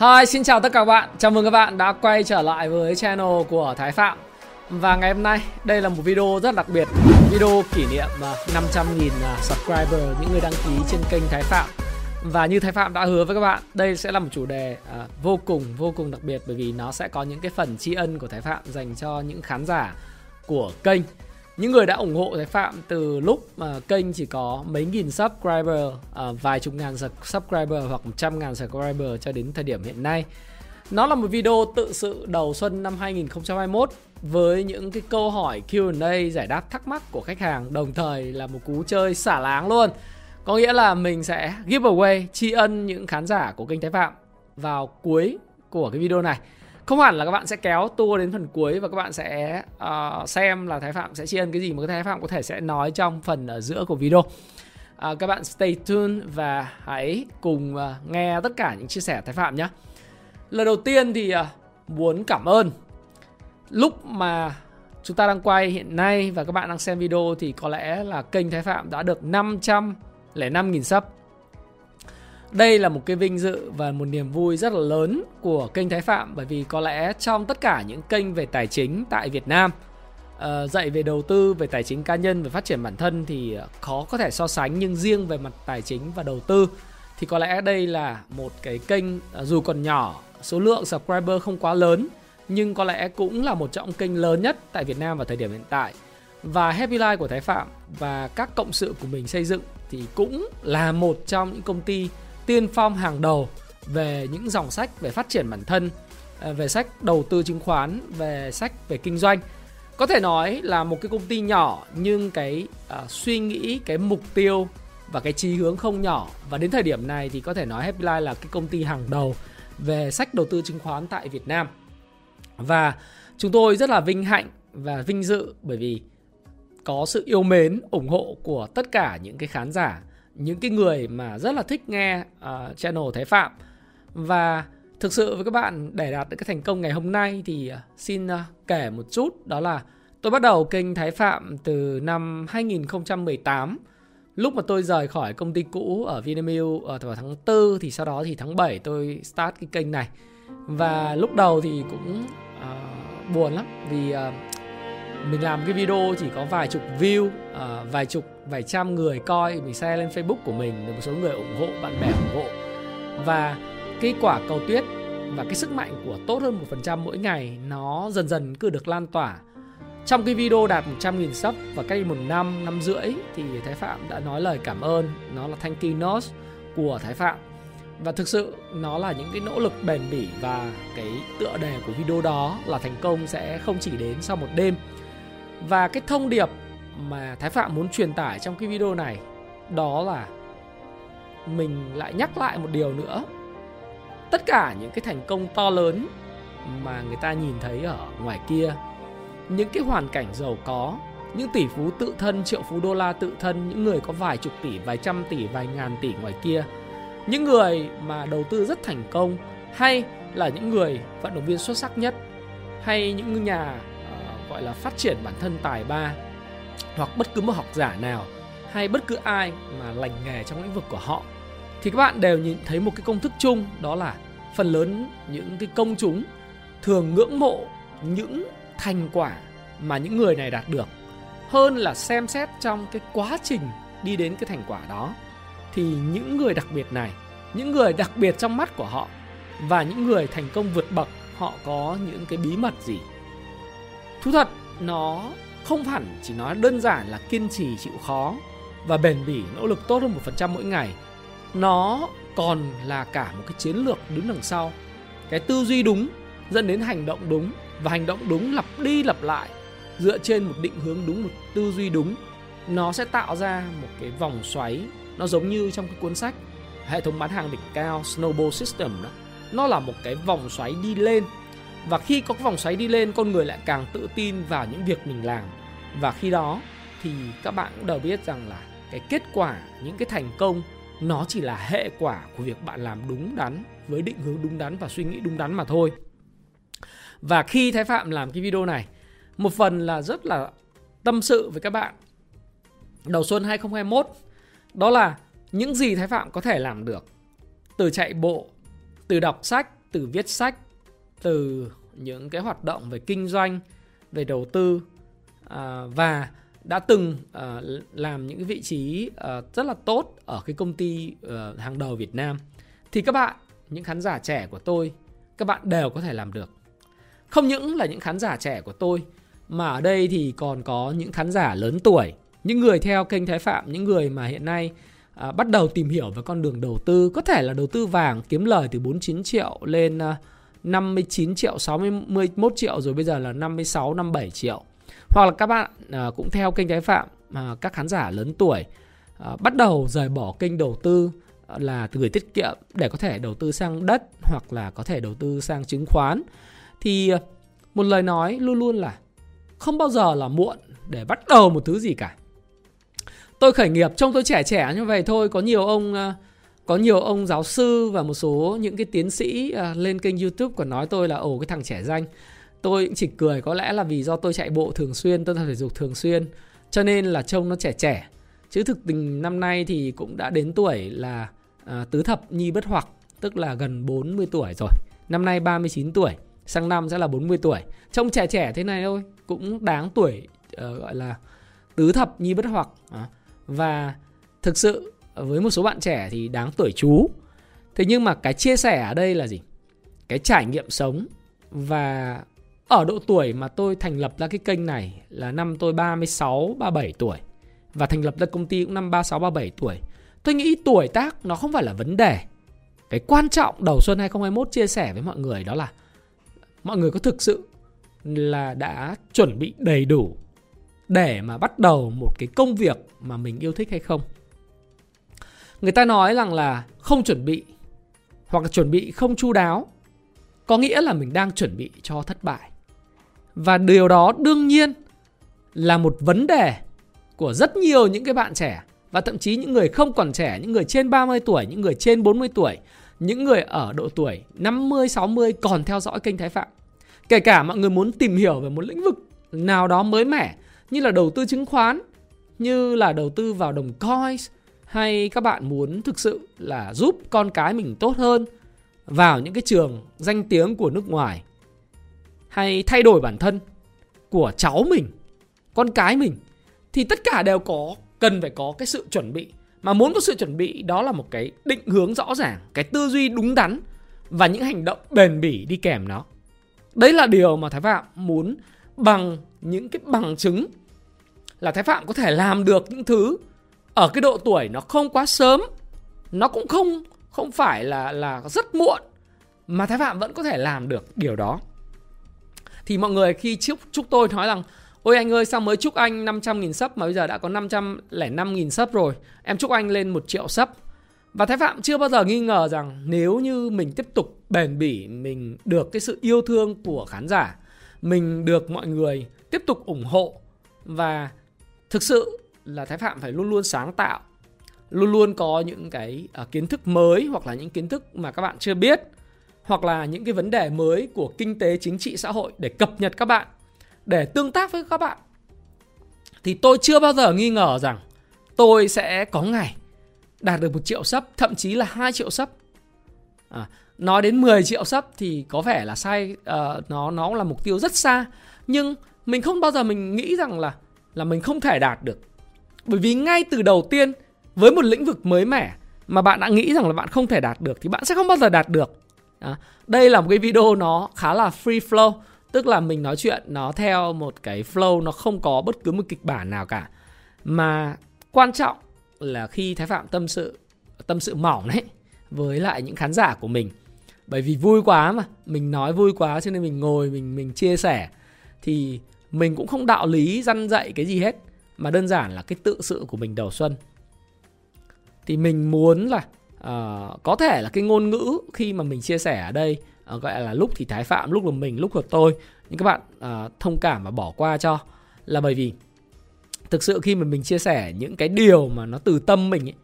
Hi, xin chào tất cả các bạn. Chào mừng các bạn đã quay trở lại với channel của Thái Phạm. Và ngày hôm nay, đây là một video rất đặc biệt. Video kỷ niệm à, 500.000 à, subscriber, những người đăng ký trên kênh Thái Phạm. Và như Thái Phạm đã hứa với các bạn, đây sẽ là một chủ đề à, vô cùng, vô cùng đặc biệt bởi vì nó sẽ có những cái phần tri ân của Thái Phạm dành cho những khán giả của kênh những người đã ủng hộ Thái Phạm từ lúc mà kênh chỉ có mấy nghìn subscriber, à, vài chục ngàn subscriber hoặc một trăm ngàn subscriber cho đến thời điểm hiện nay. Nó là một video tự sự đầu xuân năm 2021 với những cái câu hỏi Q&A giải đáp thắc mắc của khách hàng đồng thời là một cú chơi xả láng luôn. Có nghĩa là mình sẽ giveaway tri ân những khán giả của kênh Thái Phạm vào cuối của cái video này không hẳn là các bạn sẽ kéo tour đến phần cuối và các bạn sẽ uh, xem là thái phạm sẽ tri ân cái gì mà cái thái phạm có thể sẽ nói trong phần ở giữa của video. Uh, các bạn stay tuned và hãy cùng uh, nghe tất cả những chia sẻ thái phạm nhé. Lần đầu tiên thì uh, muốn cảm ơn. Lúc mà chúng ta đang quay hiện nay và các bạn đang xem video thì có lẽ là kênh thái phạm đã được 505.000 sub đây là một cái vinh dự và một niềm vui rất là lớn của kênh Thái Phạm bởi vì có lẽ trong tất cả những kênh về tài chính tại Việt Nam uh, dạy về đầu tư, về tài chính cá nhân, về phát triển bản thân thì ờ, khó có thể so sánh nhưng riêng về mặt tài chính và đầu tư thì có lẽ đây là một cái kênh uh, dù còn nhỏ, số lượng subscriber không quá lớn nhưng có lẽ cũng là một trong kênh lớn nhất tại Việt Nam vào thời điểm hiện tại. Và Happy Life của Thái Phạm và các cộng sự của mình xây dựng thì cũng là một trong những công ty tiên phong hàng đầu về những dòng sách về phát triển bản thân, à, về sách đầu tư chứng khoán, về sách về kinh doanh. Có thể nói là một cái công ty nhỏ nhưng cái uh, suy nghĩ, cái mục tiêu và cái chí hướng không nhỏ và đến thời điểm này thì có thể nói Happy Life là cái công ty hàng đầu về sách đầu tư chứng khoán tại Việt Nam. Và chúng tôi rất là vinh hạnh và vinh dự bởi vì có sự yêu mến, ủng hộ của tất cả những cái khán giả những cái người mà rất là thích nghe uh, channel Thái Phạm. Và thực sự với các bạn để đạt được cái thành công ngày hôm nay thì uh, xin uh, kể một chút. Đó là tôi bắt đầu kênh Thái Phạm từ năm 2018 lúc mà tôi rời khỏi công ty cũ ở Vinamilk ở vào tháng 4 thì sau đó thì tháng 7 tôi start cái kênh này. Và lúc đầu thì cũng uh, buồn lắm vì uh, mình làm cái video chỉ có vài chục view uh, vài chục vài trăm người coi mình share lên facebook của mình được một số người ủng hộ bạn bè ủng hộ. Và cái quả cầu tuyết và cái sức mạnh của tốt hơn một phần trăm mỗi ngày nó dần dần cứ được lan tỏa. Trong cái video đạt 100.000 sub và cách một năm, năm rưỡi thì Thái Phạm đã nói lời cảm ơn. Nó là thank you note của Thái Phạm. Và thực sự nó là những cái nỗ lực bền bỉ và cái tựa đề của video đó là thành công sẽ không chỉ đến sau một đêm và cái thông điệp mà Thái Phạm muốn truyền tải trong cái video này đó là mình lại nhắc lại một điều nữa. Tất cả những cái thành công to lớn mà người ta nhìn thấy ở ngoài kia, những cái hoàn cảnh giàu có, những tỷ phú tự thân, triệu phú đô la tự thân, những người có vài chục tỷ, vài trăm tỷ, vài ngàn tỷ ngoài kia, những người mà đầu tư rất thành công hay là những người vận động viên xuất sắc nhất hay những nhà gọi là phát triển bản thân tài ba, hoặc bất cứ một học giả nào, hay bất cứ ai mà lành nghề trong lĩnh vực của họ, thì các bạn đều nhìn thấy một cái công thức chung, đó là phần lớn những cái công chúng thường ngưỡng mộ những thành quả mà những người này đạt được, hơn là xem xét trong cái quá trình đi đến cái thành quả đó. Thì những người đặc biệt này, những người đặc biệt trong mắt của họ và những người thành công vượt bậc, họ có những cái bí mật gì? Thú thật, nó không hẳn chỉ nói đơn giản là kiên trì chịu khó và bền bỉ nỗ lực tốt hơn một phần trăm mỗi ngày. Nó còn là cả một cái chiến lược đứng đằng sau. Cái tư duy đúng dẫn đến hành động đúng và hành động đúng lặp đi lặp lại dựa trên một định hướng đúng, một tư duy đúng. Nó sẽ tạo ra một cái vòng xoáy nó giống như trong cái cuốn sách hệ thống bán hàng đỉnh cao snowball system đó nó là một cái vòng xoáy đi lên và khi có cái vòng xoáy đi lên, con người lại càng tự tin vào những việc mình làm. Và khi đó thì các bạn cũng đều biết rằng là cái kết quả, những cái thành công, nó chỉ là hệ quả của việc bạn làm đúng đắn, với định hướng đúng đắn và suy nghĩ đúng đắn mà thôi. Và khi thái phạm làm cái video này, một phần là rất là tâm sự với các bạn đầu xuân 2021 đó là những gì thái phạm có thể làm được từ chạy bộ, từ đọc sách, từ viết sách từ những cái hoạt động về kinh doanh về đầu tư à, và đã từng à, làm những cái vị trí à, rất là tốt ở cái công ty ờ, hàng đầu Việt Nam. Thì các bạn những khán giả trẻ của tôi các bạn đều có thể làm được. Không những là những khán giả trẻ của tôi mà ở đây thì còn có những khán giả lớn tuổi những người theo kênh Thái Phạm những người mà hiện nay à, bắt đầu tìm hiểu về con đường đầu tư. Có thể là đầu tư vàng kiếm lời từ 49 triệu lên à, 59 triệu 61 triệu rồi bây giờ là 56 57 triệu. Hoặc là các bạn à, cũng theo kênh trái Phạm à, các khán giả lớn tuổi à, bắt đầu rời bỏ kênh đầu tư à, là từ gửi tiết kiệm để có thể đầu tư sang đất hoặc là có thể đầu tư sang chứng khoán. Thì à, một lời nói luôn luôn là không bao giờ là muộn để bắt đầu một thứ gì cả. Tôi khởi nghiệp trông tôi trẻ trẻ như vậy thôi có nhiều ông à, có nhiều ông giáo sư và một số những cái tiến sĩ à, lên kênh youtube còn nói tôi là ồ cái thằng trẻ danh. Tôi cũng chỉ cười có lẽ là vì do tôi chạy bộ thường xuyên tôi tập thể dục thường xuyên cho nên là trông nó trẻ trẻ. Chứ thực tình năm nay thì cũng đã đến tuổi là à, tứ thập nhi bất hoặc tức là gần 40 tuổi rồi. Năm nay 39 tuổi sang năm sẽ là 40 tuổi. Trông trẻ trẻ thế này thôi cũng đáng tuổi uh, gọi là tứ thập nhi bất hoặc à, và thực sự với một số bạn trẻ thì đáng tuổi chú thế nhưng mà cái chia sẻ ở đây là gì cái trải nghiệm sống và ở độ tuổi mà tôi thành lập ra cái kênh này là năm tôi 36, 37 tuổi và thành lập ra công ty cũng năm 36, 37 tuổi. Tôi nghĩ tuổi tác nó không phải là vấn đề. Cái quan trọng đầu xuân 2021 chia sẻ với mọi người đó là mọi người có thực sự là đã chuẩn bị đầy đủ để mà bắt đầu một cái công việc mà mình yêu thích hay không. Người ta nói rằng là không chuẩn bị hoặc là chuẩn bị không chu đáo có nghĩa là mình đang chuẩn bị cho thất bại. Và điều đó đương nhiên là một vấn đề của rất nhiều những cái bạn trẻ và thậm chí những người không còn trẻ, những người trên 30 tuổi, những người trên 40 tuổi, những người ở độ tuổi 50, 60 còn theo dõi kênh Thái Phạm. Kể cả mọi người muốn tìm hiểu về một lĩnh vực nào đó mới mẻ như là đầu tư chứng khoán, như là đầu tư vào đồng coins hay các bạn muốn thực sự là giúp con cái mình tốt hơn vào những cái trường danh tiếng của nước ngoài hay thay đổi bản thân của cháu mình, con cái mình thì tất cả đều có cần phải có cái sự chuẩn bị. Mà muốn có sự chuẩn bị đó là một cái định hướng rõ ràng, cái tư duy đúng đắn và những hành động bền bỉ đi kèm nó. Đấy là điều mà Thái Phạm muốn bằng những cái bằng chứng là Thái Phạm có thể làm được những thứ ở cái độ tuổi nó không quá sớm, nó cũng không không phải là là rất muộn mà Thái Phạm vẫn có thể làm được điều đó. Thì mọi người khi chúc chúc tôi nói rằng ôi anh ơi sao mới chúc anh 500 nghìn sub mà bây giờ đã có 505 nghìn sub rồi? Em chúc anh lên 1 triệu sub. Và Thái Phạm chưa bao giờ nghi ngờ rằng nếu như mình tiếp tục bền bỉ mình được cái sự yêu thương của khán giả mình được mọi người tiếp tục ủng hộ và thực sự là Thái Phạm phải luôn luôn sáng tạo luôn luôn có những cái uh, kiến thức mới hoặc là những kiến thức mà các bạn chưa biết hoặc là những cái vấn đề mới của kinh tế chính trị xã hội để cập nhật các bạn để tương tác với các bạn. Thì tôi chưa bao giờ nghi ngờ rằng tôi sẽ có ngày đạt được một triệu sub thậm chí là 2 triệu sub. À, nói đến 10 triệu sub thì có vẻ là sai uh, nó nó là mục tiêu rất xa nhưng mình không bao giờ mình nghĩ rằng là là mình không thể đạt được bởi vì ngay từ đầu tiên với một lĩnh vực mới mẻ mà bạn đã nghĩ rằng là bạn không thể đạt được thì bạn sẽ không bao giờ đạt được. À, Đây là một cái video nó khá là free flow Tức là mình nói chuyện nó theo một cái flow Nó không có bất cứ một kịch bản nào cả. Mà quan trọng là khi Thái Phạm tâm sự Tâm sự mỏng đấy Với lại những khán giả của mình. Bởi vì vui quá mà Mình nói vui quá cho nên mình ngồi mình mình chia sẻ Thì mình cũng không đạo lý răn dạy cái gì hết. Mà đơn giản là cái tự sự của mình đầu xuân. Thì mình muốn là uh, có thể là cái ngôn ngữ khi mà mình chia sẻ ở đây uh, gọi là lúc thì thái phạm lúc là mình lúc là tôi nhưng các bạn uh, thông cảm và bỏ qua cho. Là bởi vì thực sự khi mà mình chia sẻ những cái điều mà nó từ tâm mình ấy,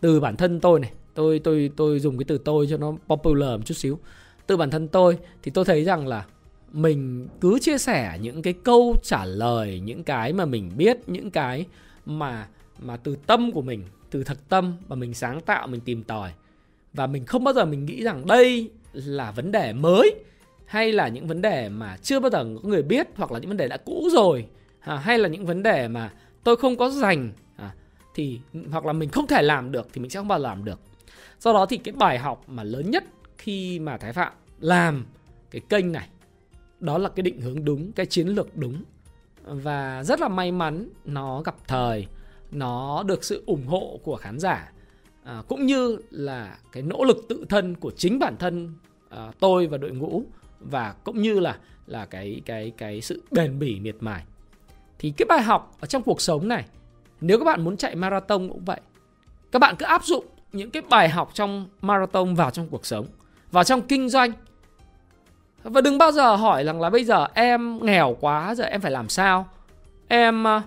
từ bản thân tôi này tôi tôi tôi dùng cái từ tôi cho nó popular một chút xíu. Từ bản thân tôi thì tôi thấy rằng là mình cứ chia sẻ những cái câu trả lời những cái mà mình biết những cái mà mà từ tâm của mình từ thật tâm và mình sáng tạo mình tìm tòi. Và mình không bao giờ mình nghĩ rằng đây là vấn đề mới hay là những vấn đề mà chưa bao giờ có người biết hoặc là những vấn đề đã cũ rồi à, hay là những vấn đề mà tôi không có dành à, thì hoặc là mình không thể làm được thì mình sẽ không bao giờ làm được. Do đó thì cái bài học mà lớn nhất khi mà thái phạm làm cái kênh này đó là cái định hướng đúng cái chiến lược đúng. Và rất là may mắn nó gặp thời nó được sự ủng hộ của khán giả. À, cũng như là cái nỗ lực tự thân của chính bản thân à, tôi và đội ngũ và cũng như là là cái cái cái sự bền bỉ miệt mài. Thì cái bài học ở trong cuộc sống này nếu các bạn muốn chạy marathon cũng vậy. Các bạn cứ áp dụng những cái bài học trong marathon vào trong cuộc sống vào trong kinh doanh và đừng bao giờ hỏi rằng là bây giờ em nghèo quá, giờ em phải làm sao? Em ờ,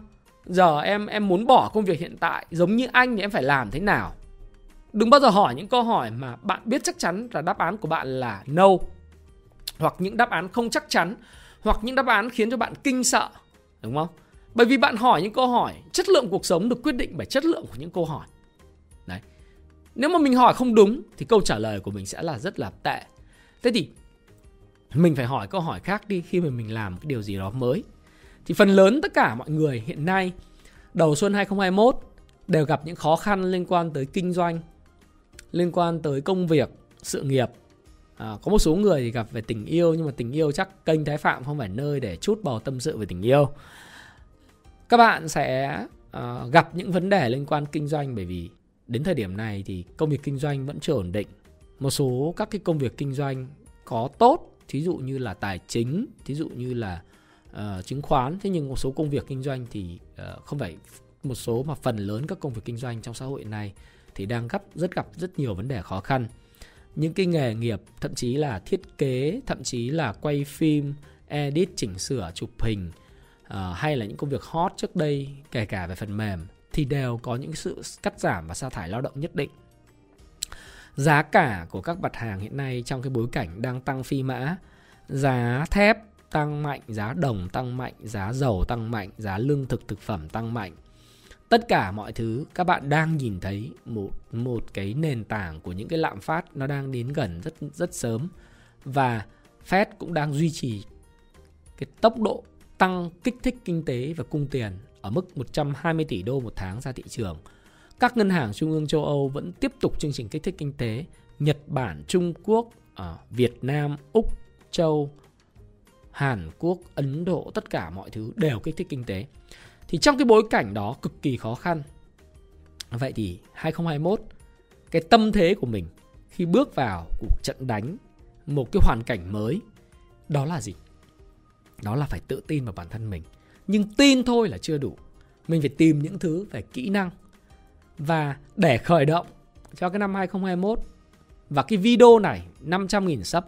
giờ em em muốn bỏ công việc hiện tại, giống như anh thì em phải làm thế nào? Đừng bao giờ hỏi những câu hỏi mà bạn biết chắc chắn là đáp án của bạn là no. Hoặc những đáp án không chắc chắn, hoặc những đáp án khiến cho bạn kinh sợ, đúng không? Bởi vì bạn hỏi những câu hỏi, chất lượng cuộc sống được quyết định bởi chất lượng của những câu hỏi. Đấy. Nếu mà mình hỏi không đúng thì câu trả lời của mình sẽ là rất là tệ. Thế thì mình phải hỏi câu hỏi khác đi khi mà mình làm cái điều gì đó mới thì phần lớn tất cả mọi người hiện nay đầu xuân 2021 đều gặp những khó khăn liên quan tới kinh doanh, liên quan tới công việc, sự nghiệp. À, có một số người thì gặp về tình yêu nhưng mà tình yêu chắc kênh Thái Phạm không phải nơi để chút bầu tâm sự về tình yêu. Các bạn sẽ à, gặp những vấn đề liên quan kinh doanh bởi vì đến thời điểm này thì công việc kinh doanh vẫn chưa ổn định. Một số các cái công việc kinh doanh có tốt, thí dụ như là tài chính, thí dụ như là uh, chứng khoán thế nhưng một số công việc kinh doanh thì uh, không phải một số mà phần lớn các công việc kinh doanh trong xã hội này thì đang gặp rất gặp rất nhiều vấn đề khó khăn. Những cái nghề nghiệp thậm chí là thiết kế thậm chí là quay phim edit chỉnh sửa chụp hình uh, hay là những công việc hot trước đây kể cả về phần mềm thì đều có những sự cắt giảm và sa thải lao động nhất định giá cả của các mặt hàng hiện nay trong cái bối cảnh đang tăng phi mã giá thép tăng mạnh, giá đồng tăng mạnh, giá dầu tăng mạnh, giá lương thực thực phẩm tăng mạnh. Tất cả mọi thứ các bạn đang nhìn thấy một một cái nền tảng của những cái lạm phát nó đang đến gần rất rất sớm và Fed cũng đang duy trì cái tốc độ tăng kích thích kinh tế và cung tiền ở mức 120 tỷ đô một tháng ra thị trường. Các ngân hàng trung ương châu Âu vẫn tiếp tục chương trình kích thích kinh tế. Nhật Bản, Trung Quốc, ở Việt Nam, Úc, Châu, Hàn Quốc, Ấn Độ, tất cả mọi thứ đều kích thích kinh tế. Thì trong cái bối cảnh đó cực kỳ khó khăn. Vậy thì 2021 cái tâm thế của mình khi bước vào cuộc trận đánh một cái hoàn cảnh mới đó là gì? Đó là phải tự tin vào bản thân mình. Nhưng tin thôi là chưa đủ. Mình phải tìm những thứ về kỹ năng và để khởi động cho cái năm 2021 và cái video này 500.000 sub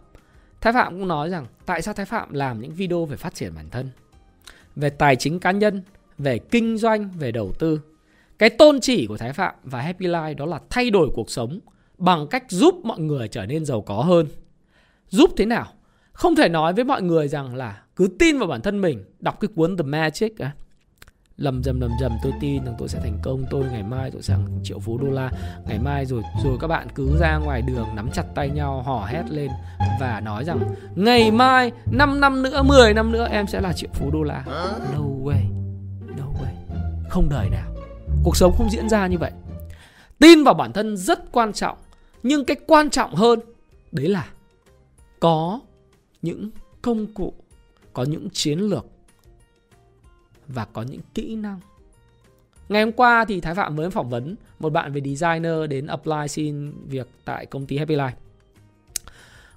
Thái Phạm cũng nói rằng tại sao Thái Phạm làm những video về phát triển bản thân, về tài chính cá nhân, về kinh doanh, về đầu tư. Cái tôn chỉ của Thái Phạm và Happy Life đó là thay đổi cuộc sống bằng cách giúp mọi người trở nên giàu có hơn. Giúp thế nào? Không thể nói với mọi người rằng là cứ tin vào bản thân mình, đọc cái cuốn The Magic à, lầm dầm lầm dầm tôi tin rằng tôi sẽ thành công. Tôi ngày mai tôi sẽ hàng triệu phú đô la. Ngày mai rồi rồi các bạn cứ ra ngoài đường nắm chặt tay nhau hò hét lên và nói rằng ngày mai 5 năm nữa 10 năm nữa em sẽ là triệu phú đô la. No way no way. Không đời nào. Cuộc sống không diễn ra như vậy. Tin vào bản thân rất quan trọng nhưng cái quan trọng hơn đấy là có những công cụ có những chiến lược và có những kỹ năng. Ngày hôm qua thì Thái Phạm mới phỏng vấn một bạn về designer đến apply xin việc tại công ty Happy Life.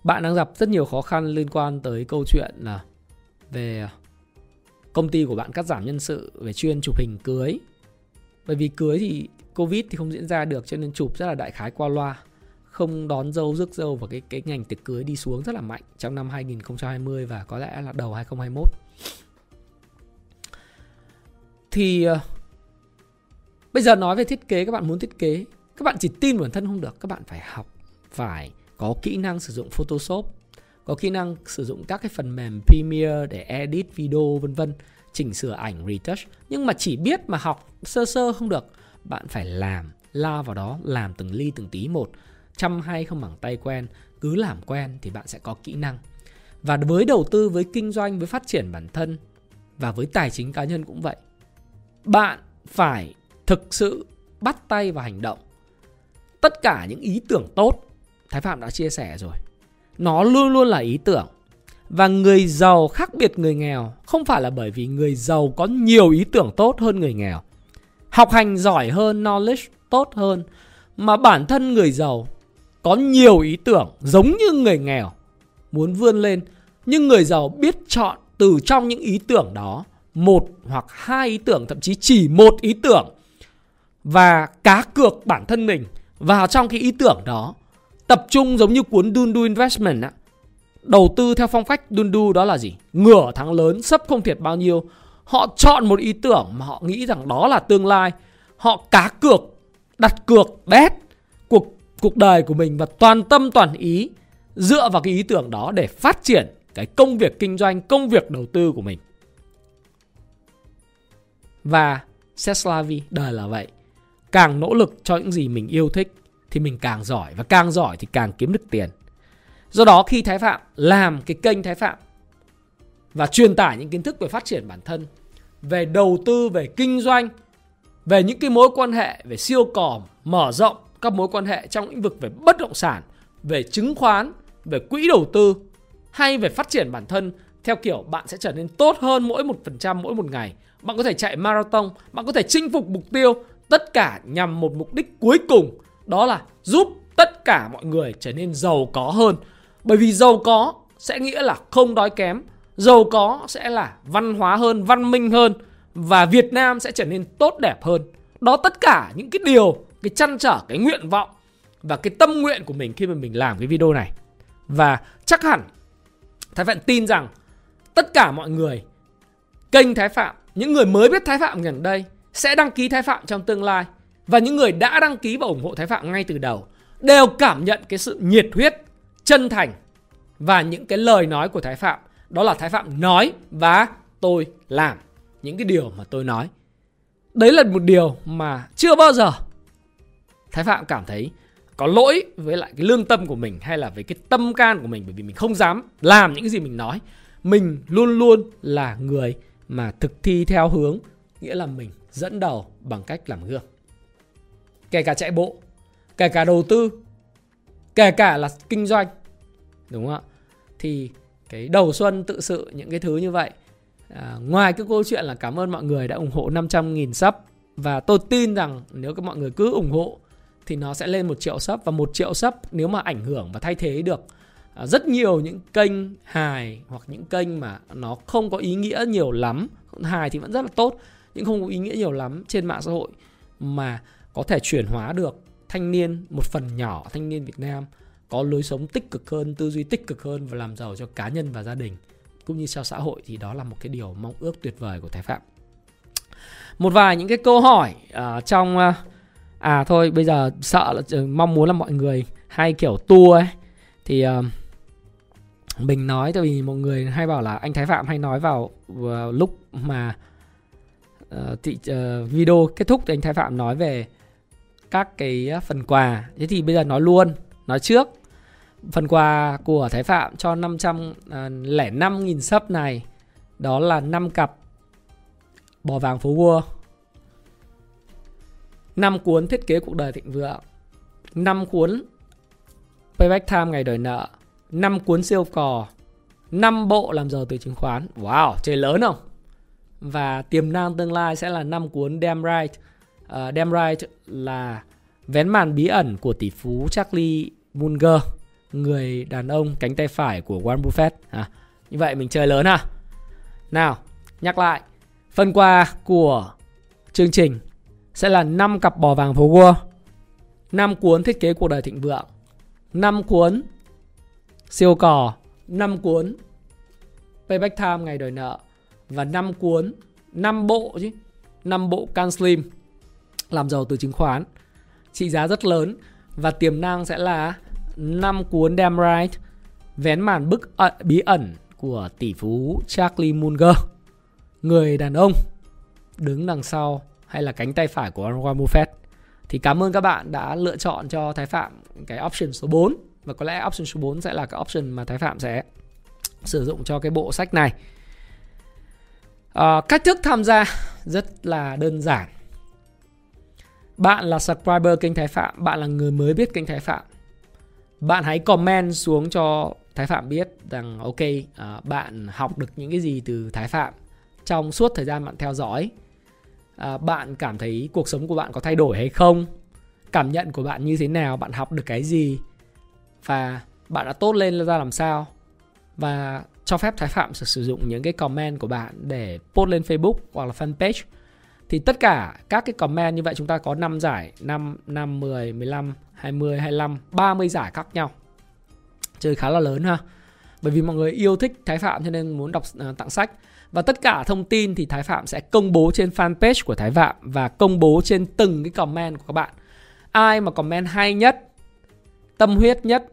Bạn đang gặp rất nhiều khó khăn liên quan tới câu chuyện là về à, công ty của bạn cắt giảm nhân sự về chuyên chụp hình cưới. Bởi vì cưới thì Covid thì không diễn ra được cho nên chụp rất là đại khái qua loa. không đón dâu rước dâu và cái cái ngành tiệc cưới đi xuống rất là mạnh trong năm 2020 và có lẽ là đầu 2021 thì uh, bây giờ nói về thiết kế các bạn muốn thiết kế các bạn chỉ tin bản thân không được các bạn phải học phải có kỹ năng sử dụng Photoshop có kỹ năng sử dụng các cái phần mềm Premiere để edit video vân vân chỉnh sửa ảnh retouch. Nhưng mà chỉ biết mà học sơ sơ không được. Bạn phải làm lao vào đó làm từng ly từng tí một. Chăm hay không bằng tay quen cứ làm quen thì bạn sẽ có kỹ năng. Và với đầu tư với kinh doanh với phát triển bản thân và với tài chính cá nhân cũng vậy bạn phải thực sự bắt tay vào hành động. Tất cả những ý tưởng tốt, thái phạm đã chia sẻ rồi. Nó luôn luôn là ý tưởng. Và người giàu khác biệt người nghèo không phải là bởi vì người giàu có nhiều ý tưởng tốt hơn người nghèo. Học hành giỏi hơn, knowledge tốt hơn, mà bản thân người giàu có nhiều ý tưởng giống như người nghèo muốn vươn lên, nhưng người giàu biết chọn từ trong những ý tưởng đó một hoặc hai ý tưởng, thậm chí chỉ một ý tưởng và cá cược bản thân mình vào trong cái ý tưởng đó. Tập trung giống như cuốn Dundu Investment á. Đầu tư theo phong cách Dundu đó là gì? Ngửa thắng lớn, sấp không thiệt bao nhiêu. Họ chọn một ý tưởng mà họ nghĩ rằng đó là tương lai. Họ cá cược, đặt cược bet cuộc cuộc đời của mình và toàn tâm toàn ý dựa vào cái ý tưởng đó để phát triển cái công việc kinh doanh, công việc đầu tư của mình và Seslavi đời là vậy. Càng nỗ lực cho những gì mình yêu thích, thì mình càng giỏi. Và càng giỏi thì càng kiếm được tiền. Do đó khi thái phạm làm cái kênh thái phạm và truyền tải những kiến thức về phát triển bản thân, về đầu tư, về kinh doanh, về những cái mối quan hệ, về siêu còm, mở rộng các mối quan hệ trong lĩnh vực về bất động sản, về chứng khoán, về quỹ đầu tư hay về phát triển bản thân, theo kiểu bạn sẽ trở nên tốt hơn mỗi một phần trăm mỗi một ngày bạn có thể chạy marathon, bạn có thể chinh phục mục tiêu, tất cả nhằm một mục đích cuối cùng, đó là giúp tất cả mọi người trở nên giàu có hơn. Bởi vì giàu có sẽ nghĩa là không đói kém, giàu có sẽ là văn hóa hơn, văn minh hơn, và Việt Nam sẽ trở nên tốt đẹp hơn. Đó tất cả những cái điều, cái chăn trở, cái nguyện vọng và cái tâm nguyện của mình khi mà mình làm cái video này. Và chắc hẳn Thái Phạm tin rằng tất cả mọi người, kênh Thái Phạm những người mới biết Thái Phạm gần đây sẽ đăng ký Thái Phạm trong tương lai và những người đã đăng ký và ủng hộ Thái Phạm ngay từ đầu đều cảm nhận cái sự nhiệt huyết, chân thành và những cái lời nói của Thái Phạm. Đó là Thái Phạm nói và tôi làm những cái điều mà tôi nói. Đấy là một điều mà chưa bao giờ Thái Phạm cảm thấy có lỗi với lại cái lương tâm của mình hay là với cái tâm can của mình bởi vì mình không dám làm những cái gì mình nói. Mình luôn luôn là người mà thực thi theo hướng nghĩa là mình dẫn đầu bằng cách làm gương. Kể cả chạy bộ kể cả đầu tư kể cả là kinh doanh đúng không ạ? Thì cái đầu xuân tự sự những cái thứ như vậy à, ngoài cái câu chuyện là cảm ơn mọi người đã ủng hộ 500.000 sub và tôi tin rằng nếu các mọi người cứ ủng hộ thì nó sẽ lên một triệu sub và một triệu sub nếu mà ảnh hưởng và thay thế được À, rất nhiều những kênh hài hoặc những kênh mà nó không có ý nghĩa nhiều lắm hài thì vẫn rất là tốt nhưng không có ý nghĩa nhiều lắm trên mạng xã hội mà có thể chuyển hóa được thanh niên một phần nhỏ thanh niên Việt Nam có lối sống tích cực hơn, tư duy tích cực hơn và làm giàu cho cá nhân và gia đình cũng như cho xã hội thì đó là một cái điều mong ước tuyệt vời của Thái Phạm. Một vài những cái câu hỏi uh, trong uh, à thôi bây giờ sợ là uh, mong muốn là mọi người hay kiểu tour ấy thì uh, mình nói tại vì một người hay bảo là anh Thái Phạm hay nói vào uh, lúc mà uh, thị, uh, video kết thúc thì anh Thái Phạm nói về các cái phần quà. Thế thì bây giờ nói luôn, nói trước. Phần quà của Thái Phạm cho 505.000 ờ, nghìn sub này đó là 5 cặp bò vàng phố vua. 5 cuốn thiết kế cuộc đời thịnh vượng. 5 cuốn Payback Time ngày đời nợ. 5 cuốn siêu cò. 5 bộ làm giàu từ chứng khoán. Wow, chơi lớn không? Và tiềm năng tương lai sẽ là 5 cuốn Damn Right uh, Damn Right là vén màn bí ẩn của tỷ phú Charlie Munger, người đàn ông cánh tay phải của Warren Buffett. À, như vậy mình chơi lớn à Nào, nhắc lại. Phần quà của chương trình sẽ là 5 cặp bò vàng phố Wall, 5 cuốn thiết kế cuộc đời thịnh vượng, 5 cuốn siêu cò 5 cuốn. Payback time ngày đòi nợ. Và 5 cuốn 5 bộ chứ. 5 bộ can slim. Làm giàu từ chứng khoán. Trị giá rất lớn. Và tiềm năng sẽ là 5 cuốn damn right. Vén màn bức ẩn, bí ẩn của tỷ phú Charlie Munger. Người đàn ông đứng đằng sau hay là cánh tay phải của Warren Buffett. Thì cảm ơn các bạn đã lựa chọn cho Thái Phạm cái option số 4 và có lẽ option số 4 sẽ là cái option mà Thái Phạm sẽ sử dụng cho cái bộ sách này. À, cách thức tham gia rất là đơn giản. Bạn là subscriber kênh Thái Phạm, bạn là người mới biết kênh Thái Phạm. Bạn hãy comment xuống cho Thái Phạm biết rằng ok, à, bạn học được những cái gì từ Thái Phạm trong suốt thời gian bạn theo dõi à, bạn cảm thấy cuộc sống của bạn có thay đổi hay không cảm nhận của bạn như thế nào bạn học được cái gì và bạn đã tốt lên ra làm sao? Và cho phép Thái Phạm sử dụng những cái comment của bạn để post lên Facebook hoặc là fanpage. Thì tất cả các cái comment như vậy chúng ta có 5 giải 5, 5, 10, 15, 20, 25, 30 giải khác nhau. Chơi khá là lớn ha. Bởi vì mọi người yêu thích Thái Phạm cho nên muốn đọc uh, tặng sách. Và tất cả thông tin thì Thái Phạm sẽ công bố trên fanpage của Thái Phạm và công bố trên từng cái comment của các bạn. Ai mà comment hay nhất, tâm huyết nhất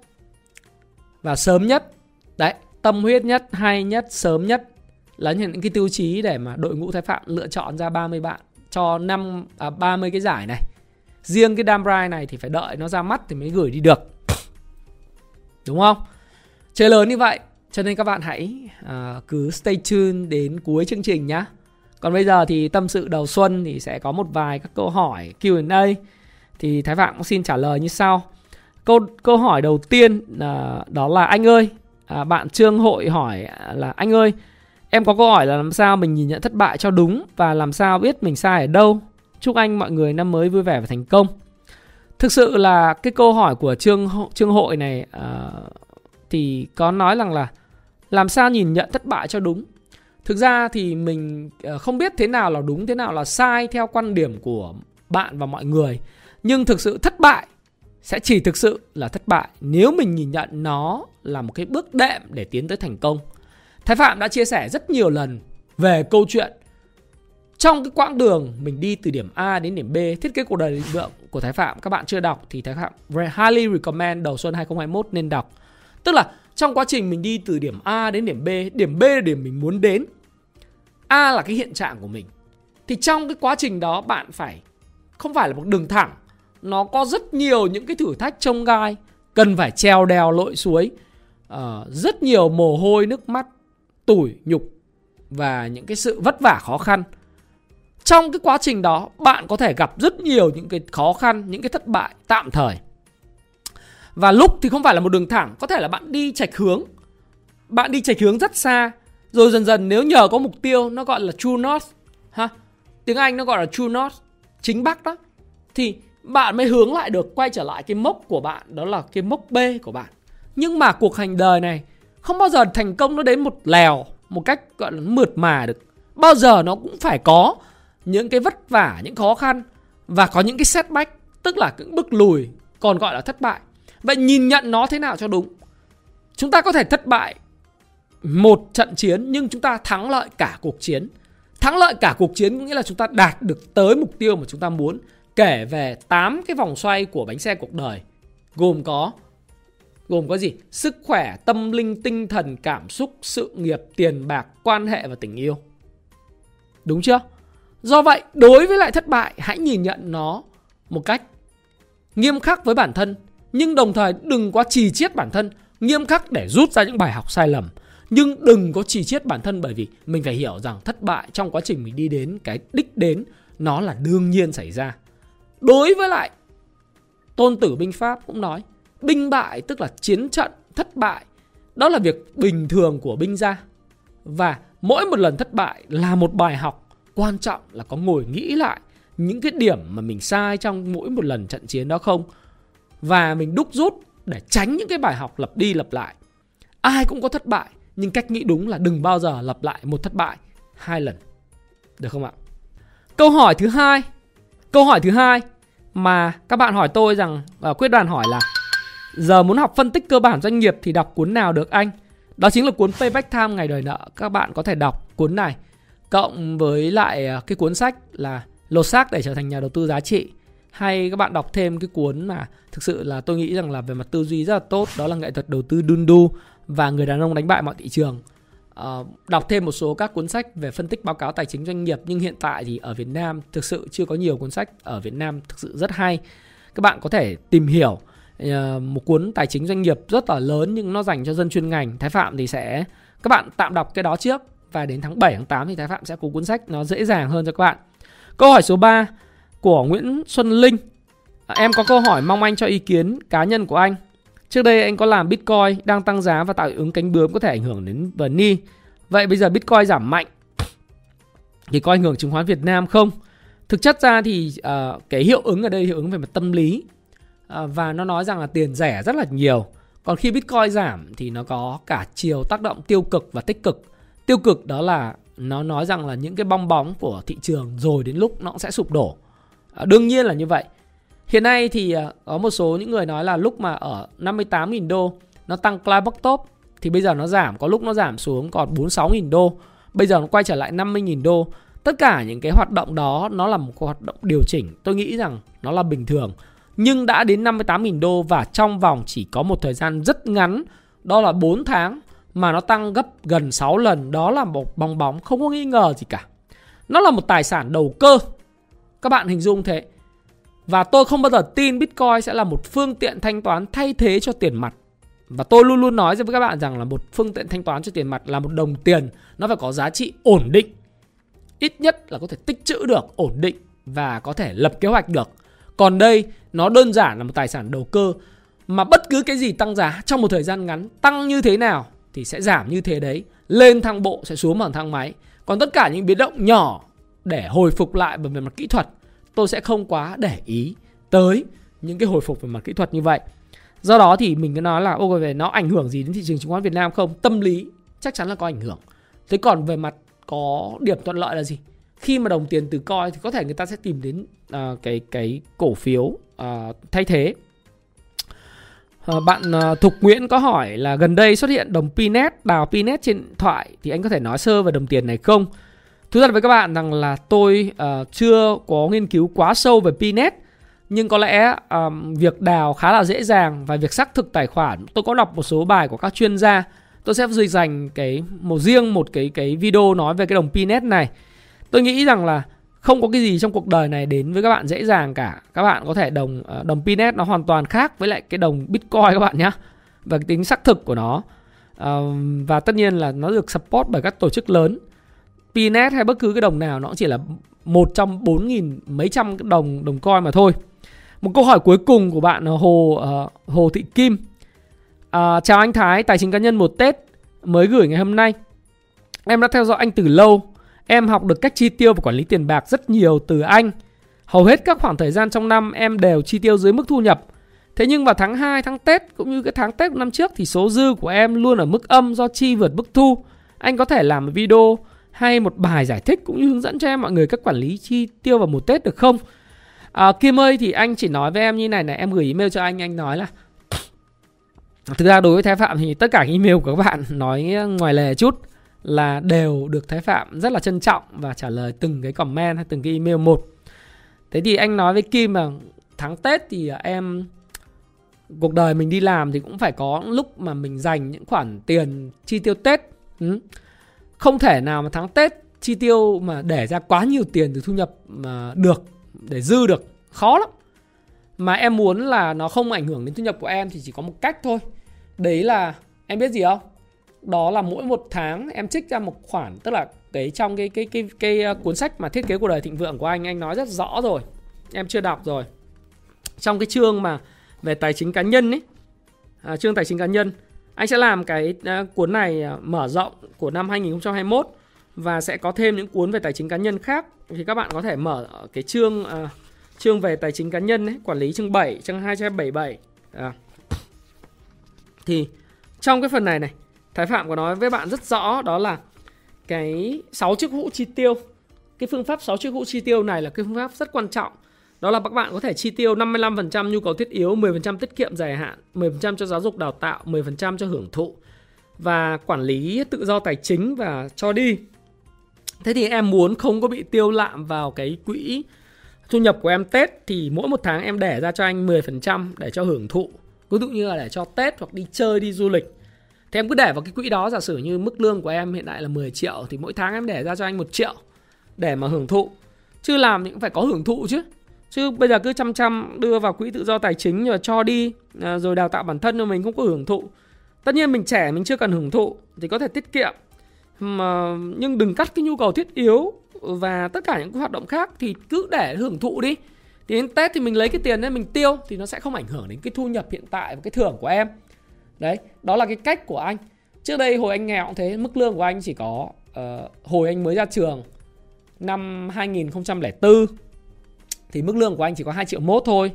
và sớm nhất. Đấy, tâm huyết nhất, hay nhất, sớm nhất là những cái tiêu chí để mà đội ngũ Thái Phạm lựa chọn ra 30 bạn cho năm à, 30 cái giải này. Riêng cái Dam này thì phải đợi nó ra mắt thì mới gửi đi được. Đúng không? Chơi lớn như vậy cho nên các bạn hãy à, cứ stay tuned đến cuối chương trình nhá Còn bây giờ thì tâm sự đầu xuân thì sẽ có một vài các câu hỏi Q&A thì Thái Phạm cũng xin trả lời như sau. Câu câu hỏi đầu tiên uh, đó là anh ơi, à, bạn Trương Hội hỏi là anh ơi, em có câu hỏi là làm sao mình nhìn nhận thất bại cho đúng và làm sao biết mình sai ở đâu. Chúc anh mọi người năm mới vui vẻ và thành công. Thực sự là cái câu hỏi của Trương Trương Hội này à, thì có nói rằng là làm sao nhìn nhận thất bại cho đúng thực ra thì mình à, không biết thế nào là đúng thế nào là sai theo quan điểm của bạn và mọi người nhưng thực sự thất bại sẽ chỉ thực sự là thất bại nếu mình nhìn nhận nó là một cái bước đệm để tiến tới thành công. Thái phạm đã chia sẻ rất nhiều lần về câu chuyện trong cái quãng đường mình đi từ điểm A đến điểm B, thiết kế cuộc đời định lượng của Thái Phạm. Các bạn chưa đọc thì Thái Phạm highly recommend đầu xuân 2021 nên đọc. Tức là trong quá trình mình đi từ điểm A đến điểm B điểm B là điểm mình muốn đến. A là cái hiện trạng của mình. Thì trong cái quá trình đó bạn phải, không phải là một đường thẳng nó có rất nhiều những cái thử thách trông gai. Cần phải treo đèo lội suối. Uh, rất nhiều mồ hôi nước mắt tủi nhục và những cái sự vất vả khó khăn. Trong cái quá trình đó bạn có thể gặp rất nhiều những cái khó khăn những cái thất bại tạm thời. Và lúc thì không phải là một đường thẳng Có thể là bạn đi chạch hướng. Bạn đi chạch hướng rất xa Rồi dần dần nếu nhờ có mục tiêu Nó gọi là true north ha? Tiếng Anh nó gọi là true north Chính bắc đó. Thì bạn mới hướng lại được Quay trở lại cái mốc của bạn Đó là cái mốc B của bạn Nhưng mà cuộc hành đời này Không bao giờ thành công nó đến một lèo Một cách gọi là mượt mà được Bao giờ nó cũng phải có Những cái vất vả, những khó khăn Và có những cái setback Tức là những bước lùi Còn gọi là thất bại Vậy nhìn nhận nó thế nào cho đúng? Chúng ta có thể thất bại một trận chiến nhưng chúng ta thắng lợi cả cuộc chiến. Thắng lợi cả cuộc chiến nghĩa là chúng ta đạt được tới mục tiêu mà chúng ta muốn. Kể về 8 cái vòng xoay của bánh xe cuộc đời gồm có gồm có gì? Sức khỏe, tâm linh, tinh thần, cảm xúc, sự nghiệp, tiền bạc, quan hệ và tình yêu. Đúng chưa? Do vậy, đối với lại thất bại, hãy nhìn nhận nó một cách nghiêm khắc với bản thân nhưng đồng thời đừng quá trì chiết bản thân nghiêm khắc để rút ra những bài học sai lầm nhưng đừng có trì chiết bản thân bởi vì mình phải hiểu rằng thất bại trong quá trình mình đi đến cái đích đến nó là đương nhiên xảy ra đối với lại tôn tử binh pháp cũng nói binh bại tức là chiến trận thất bại đó là việc bình thường của binh gia và mỗi một lần thất bại là một bài học quan trọng là có ngồi nghĩ lại những cái điểm mà mình sai trong mỗi một lần trận chiến đó không và mình đúc rút để tránh những cái bài học lặp đi lặp lại. Ai cũng có thất bại, nhưng cách nghĩ đúng là đừng bao giờ lặp lại một thất bại hai lần. Được không ạ? Câu hỏi thứ hai. Câu hỏi thứ hai mà các bạn hỏi tôi rằng uh, quyết đoàn hỏi là Giờ muốn học phân tích cơ bản doanh nghiệp thì đọc cuốn nào được anh? Đó chính là cuốn Payback Time ngày đời nợ. Các bạn có thể đọc cuốn này cộng với lại ờ, cái cuốn sách là lột xác để trở thành nhà đầu tư giá trị hay các bạn đọc thêm cái cuốn mà thực sự là tôi nghĩ rằng là về mặt tư duy rất là tốt đó là nghệ thuật đầu tư Dundu và người đàn ông đánh bại mọi thị trường uh, đọc thêm một số các cuốn sách về phân tích báo cáo tài chính doanh nghiệp nhưng hiện tại thì ở Việt Nam thực sự chưa có nhiều cuốn sách ở Việt Nam thực sự rất hay. Các bạn có thể tìm hiểu uh, một cuốn tài chính doanh nghiệp rất là lớn nhưng nó dành cho dân chuyên ngành Thái Phạm thì sẽ các bạn tạm đọc cái đó trước và đến tháng 7 tháng 8 thì Thái Phạm sẽ có cuốn sách nó dễ dàng hơn cho các bạn. Câu hỏi số 3 của Nguyễn Xuân Linh. Em có câu hỏi mong anh cho ý kiến cá nhân của anh. Trước đây anh có làm Bitcoin đang tăng giá và tạo ứng cánh bướm có thể ảnh hưởng đến VNI. Vậy bây giờ Bitcoin giảm mạnh thì có ảnh hưởng chứng khoán Việt Nam không? Thực chất ra thì uh, cái hiệu ứng ở đây hiệu ứng về mặt tâm lý uh, và nó nói rằng là tiền rẻ rất là nhiều. Còn khi Bitcoin giảm thì nó có cả chiều tác động tiêu cực và tích cực. Tiêu cực đó là nó nói rằng là những cái bong bóng của thị trường rồi đến lúc nó cũng sẽ sụp đổ. Uh, đương nhiên là như vậy. Hiện nay thì ờ, có một số những người nói là lúc mà ở 58.000 đô nó tăng Clybox top thì bây giờ nó giảm, có lúc nó giảm xuống còn 46.000 đô. Bây giờ nó quay trở lại 50.000 đô. Tất cả những cái hoạt động đó nó là một hoạt động điều chỉnh. Tôi nghĩ rằng nó là bình thường. Nhưng đã đến 58.000 đô và trong vòng chỉ có một thời gian rất ngắn, đó là 4 tháng mà nó tăng gấp gần 6 lần, đó là một bong bóng không có nghi ngờ gì cả. Nó là một tài sản đầu cơ. Các bạn hình dung thế. Và tôi không bao giờ tin Bitcoin sẽ là một phương tiện thanh toán thay thế cho tiền mặt. Và tôi luôn luôn nói với các bạn rằng là một phương tiện thanh toán cho tiền mặt là một đồng tiền nó phải có giá trị ổn định. Ít nhất là có thể tích trữ được, ổn định và có thể lập kế hoạch được. Còn đây nó đơn giản là một tài sản đầu cơ mà bất cứ cái gì tăng giá trong một thời gian ngắn tăng như thế nào thì sẽ giảm như thế đấy. Lên thang bộ sẽ xuống bằng thang máy. Còn tất cả những biến động nhỏ để hồi phục lại về mặt kỹ thuật tôi sẽ không quá để ý tới những cái hồi phục về mặt kỹ thuật như vậy. Do đó thì mình cứ nói là ok về nó ảnh hưởng gì đến thị trường chứng khoán Việt Nam không? Tâm lý chắc chắn là có ảnh hưởng. Thế còn về mặt có điểm thuận lợi là gì? Khi mà đồng tiền từ coi thì có thể người ta sẽ tìm đến uh, cái cái cổ phiếu uh, thay thế. Uh, bạn uh, Thục Nguyễn có hỏi là gần đây xuất hiện đồng Pinet đào Pinet trên điện thoại thì anh có thể nói sơ về đồng tiền này không? Thú thật với các bạn rằng là tôi uh, chưa có nghiên cứu quá sâu về Pnet nhưng có lẽ um, việc đào khá là dễ dàng và việc xác thực tài khoản. Tôi có đọc một số bài của các chuyên gia. Tôi sẽ duy dành cái một riêng một cái cái video nói về cái đồng PiNet này. Tôi nghĩ rằng là không có cái gì trong cuộc đời này đến với các bạn dễ dàng cả. Các bạn có thể đồng ờ, đồng PiNet nó hoàn toàn khác với lại cái đồng Bitcoin các bạn nhé và cái tính xác thực của nó. Uh, và tất nhiên là nó được support bởi các tổ chức lớn. Pnet hay bất cứ cái đồng nào nó chỉ là một trong bốn nghìn mấy trăm đồng đồng coin mà thôi. Một câu hỏi cuối cùng của bạn Hồ uh, Hồ Thị Kim. Uh, chào anh Thái, tài chính cá nhân một Tết mới gửi ngày hôm nay. Em đã theo dõi anh từ lâu. Em học được cách chi tiêu và quản lý tiền bạc rất nhiều từ anh. Hầu hết các khoảng thời gian trong năm em đều chi tiêu dưới mức thu nhập. Thế nhưng vào tháng 2, tháng Tết cũng như cái tháng Tết năm trước thì số dư của em luôn ở mức âm do chi vượt mức thu. Anh có thể làm một video hay một bài giải thích cũng như hướng dẫn cho em mọi người cách quản lý chi tiêu vào một Tết được không? À, Kim ơi thì anh chỉ nói với em như này này em gửi email cho anh anh nói là thực ra đối với Thái Phạm thì tất cả email của các bạn nói ngoài lề chút là đều được Thái Phạm rất là trân trọng và trả lời từng cái comment hay từng cái email một. Thế thì anh nói với Kim là tháng Tết thì em cuộc đời mình đi làm thì cũng phải có lúc mà mình dành những khoản tiền chi tiêu Tết. Ừ không thể nào mà tháng Tết chi tiêu mà để ra quá nhiều tiền từ thu nhập mà được để dư được khó lắm. Mà em muốn là nó không ảnh hưởng đến thu nhập của em thì chỉ có một cách thôi. Đấy là em biết gì không? Đó là mỗi một tháng em trích ra một khoản tức là cái trong cái cái cái cái, cái cuốn sách mà thiết kế cuộc đời thịnh vượng của anh anh nói rất rõ rồi. Em chưa đọc rồi. Trong cái chương mà về tài chính cá nhân ấy à, chương tài chính cá nhân anh sẽ làm cái ờ, cuốn này ờ, mở rộng của năm 2021 và sẽ có thêm những cuốn về tài chính cá nhân khác thì các bạn có thể mở cái chương uh, chương về tài chính cá nhân ấy, quản lý chương 7, chương 277. À. Thì trong cái phần này này, Thái Phạm có nói với bạn rất rõ đó là cái 6 chức hũ chi tiêu. Cái phương pháp 6 chức hũ chi tiêu này là cái phương pháp rất quan trọng đó là các bạn có thể chi tiêu 55% nhu cầu thiết yếu, 10% tiết kiệm dài hạn, 10% cho giáo dục đào tạo, 10% cho hưởng thụ và quản lý tự do tài chính và cho đi. Thế thì em muốn không có bị tiêu lạm vào cái quỹ thu nhập của em Tết thì mỗi một tháng em để ra cho anh 10% để cho hưởng thụ. Ví dụ như là để cho Tết hoặc đi chơi đi du lịch. Thì em cứ để vào cái quỹ đó giả sử như mức lương của em hiện tại là 10 triệu thì mỗi tháng em để ra cho anh 1 triệu để mà hưởng thụ. Chứ làm thì cũng phải có hưởng thụ chứ. Chứ bây giờ cứ chăm chăm đưa vào quỹ tự do tài chính rồi cho đi à, rồi đào tạo bản thân cho mình không có hưởng thụ. Tất nhiên mình trẻ mình chưa cần hưởng thụ thì có thể tiết kiệm. Mà nhưng đừng cắt cái nhu cầu thiết yếu và tất cả những cái hoạt động khác thì cứ để hưởng thụ đi. Thì đến tết thì mình lấy cái tiền đấy mình tiêu thì nó sẽ không ảnh hưởng đến cái thu nhập hiện tại và cái thưởng của em. Đấy đó là cái cách của anh. Trước đây hồi anh nghèo cũng thế mức lương của anh chỉ có uh, hồi anh mới ra trường năm 2004 thì mức lương của anh chỉ có 2 triệu mốt thôi.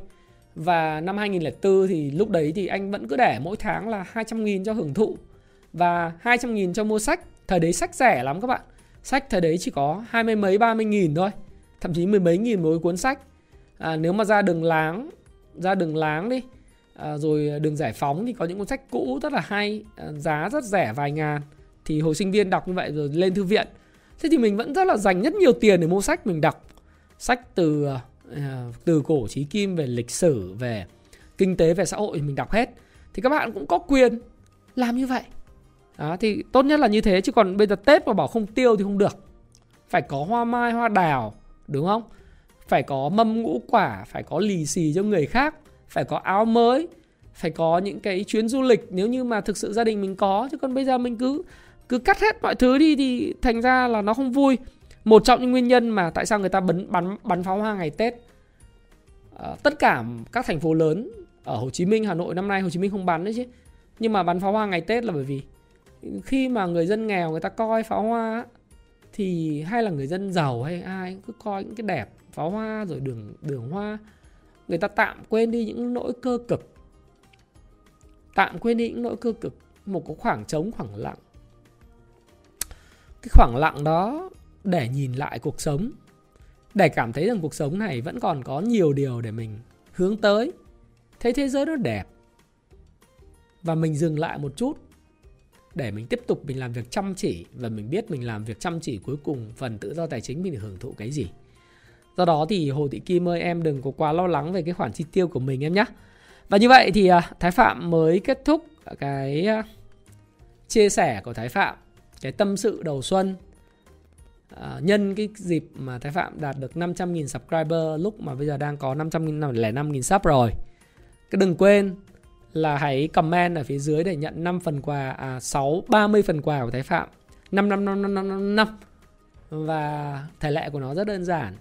Và năm 2004 thì lúc đấy thì anh vẫn cứ để mỗi tháng là 200 nghìn cho hưởng thụ và 200 nghìn cho mua sách. Thời đấy sách rẻ lắm các bạn. Sách thời đấy chỉ có hai mươi mấy ba mươi nghìn thôi. Thậm chí mười mấy nghìn mỗi cuốn sách. À, nếu mà ra đường láng ra đường láng đi à, rồi đường giải phóng thì có những cuốn sách cũ rất là hay à, giá rất rẻ vài ngàn. Thì hồi sinh viên đọc như vậy rồi lên thư viện. Thế thì mình vẫn rất là dành rất nhiều tiền để mua sách mình đọc. Sách từ à, Ờ, từ cổ chí kim về lịch sử về kinh tế về xã hội mình đọc hết thì các bạn cũng có quyền làm như vậy đó, thì tốt nhất là như thế chứ còn bây giờ Tết mà bảo không tiêu thì không được. Phải có hoa mai, hoa đào, đúng không? Phải có mâm ngũ quả, phải có lì xì cho người khác, phải có áo mới, phải có những cái chuyến du lịch nếu như mà thực sự gia đình mình có chứ còn bây giờ mình cứ cứ cắt hết mọi thứ đi thì thành ra là nó không vui. Một trong những nguyên nhân mà tại sao người ta bắn bắn bắn pháo hoa ngày Tết à, tất cả các thành phố lớn ở Hồ Chí Minh, Hà Nội năm nay Hồ Chí Minh không bắn đấy chứ. Nhưng mà bắn pháo hoa ngày Tết là bởi vì khi mà người dân nghèo người ta coi pháo hoa thì hay là người dân giàu hay ai cứ coi những cái đẹp pháo hoa rồi đường đường hoa. Người ta tạm quên đi những nỗi cơ cực. Tạm quên đi những nỗi cơ cực. Một cái khoảng trống khoảng lặng. Cái khoảng lặng đó để nhìn lại cuộc sống, để cảm thấy rằng cuộc sống này vẫn còn có nhiều điều để mình hướng tới. Thấy thế giới nó đẹp. Và mình dừng lại một chút để mình tiếp tục mình làm việc chăm chỉ và mình biết mình làm việc chăm chỉ cuối cùng, phần tự do tài chính mình được hưởng thụ cái gì. Do đó thì hồ thị kim ơi, em đừng có quá lo lắng về cái khoản chi tiêu của mình em nhé và như vậy thì à, thái phạm mới kết thúc cái à, chia sẻ của thái phạm, cái tâm sự đầu xuân à, nhân cái dịp mà thái phạm đạt được 500.000 subscriber lúc mà bây giờ đang có 505.000 sub rồi cái đừng quên là hãy comment ở phía dưới để nhận 5 phần quà à 6 30 phần quà của Thái Phạm. 5 5 5 5 5 5. Và thể lệ của nó rất đơn giản.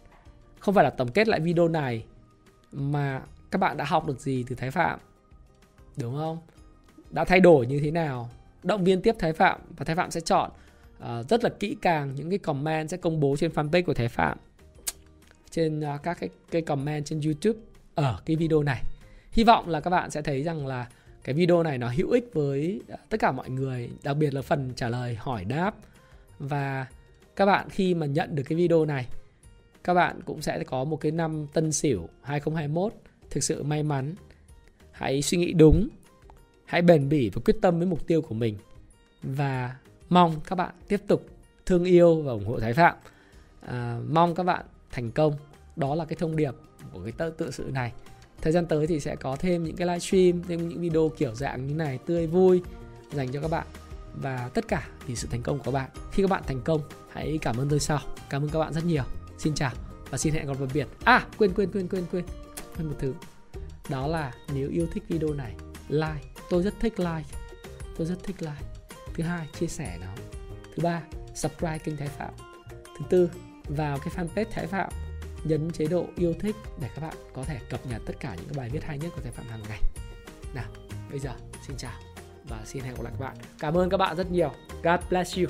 Không phải là tổng kết lại video này mà các bạn đã học được gì từ Thái Phạm. Đúng không? Đã thay đổi như thế nào? Động viên tiếp Thái Phạm và Thái Phạm sẽ chọn uh, rất là kỹ càng những cái comment sẽ công bố trên fanpage của Thái Phạm trên uh, các cái, cái comment trên YouTube ở cái video này. Hy vọng là các bạn sẽ thấy rằng là cái video này nó hữu ích với ờ, tất cả mọi người đặc biệt là phần trả lời hỏi đáp. Và các bạn khi mà nhận được cái video này các bạn cũng sẽ có một cái năm tân sửu 2021 thực sự may mắn. Hãy suy nghĩ đúng. Hãy bền bỉ và quyết tâm với mục tiêu của mình. Và mong các bạn tiếp tục thương yêu và ủng hộ Thái Phạm. À, mong các bạn thành công. Đó là cái thông điệp của cái tự, tự sự này. Thời gian tới thì sẽ có thêm những cái livestream thêm những video kiểu dạng như này tươi vui dành cho các bạn. Và tất cả vì sự thành công của các bạn. Khi các bạn thành công hãy cảm ơn tôi sau. Cảm ơn các bạn rất nhiều. Xin chào và xin hẹn gặp lại biệt. À quên quên quên quên quên. Quên một thứ. Đó là nếu yêu thích video này like. Tôi rất thích like. Tôi rất thích like thứ hai chia sẻ nó thứ ba subscribe kênh thái phạm thứ tư vào cái fanpage thái phạm nhấn chế độ yêu thích để các bạn có thể cập nhật tất cả những cái bài viết hay nhất của Thái Phạm hàng ngày. Nào, bây giờ xin chào và xin hẹn gặp lại các bạn. Cảm ơn các bạn rất nhiều. God bless you.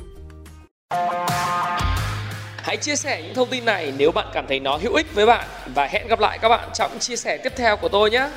Hãy chia sẻ những thông tin này nếu bạn cảm thấy nó hữu ích với bạn và hẹn gặp lại các bạn trong chia sẻ tiếp theo của tôi nhé.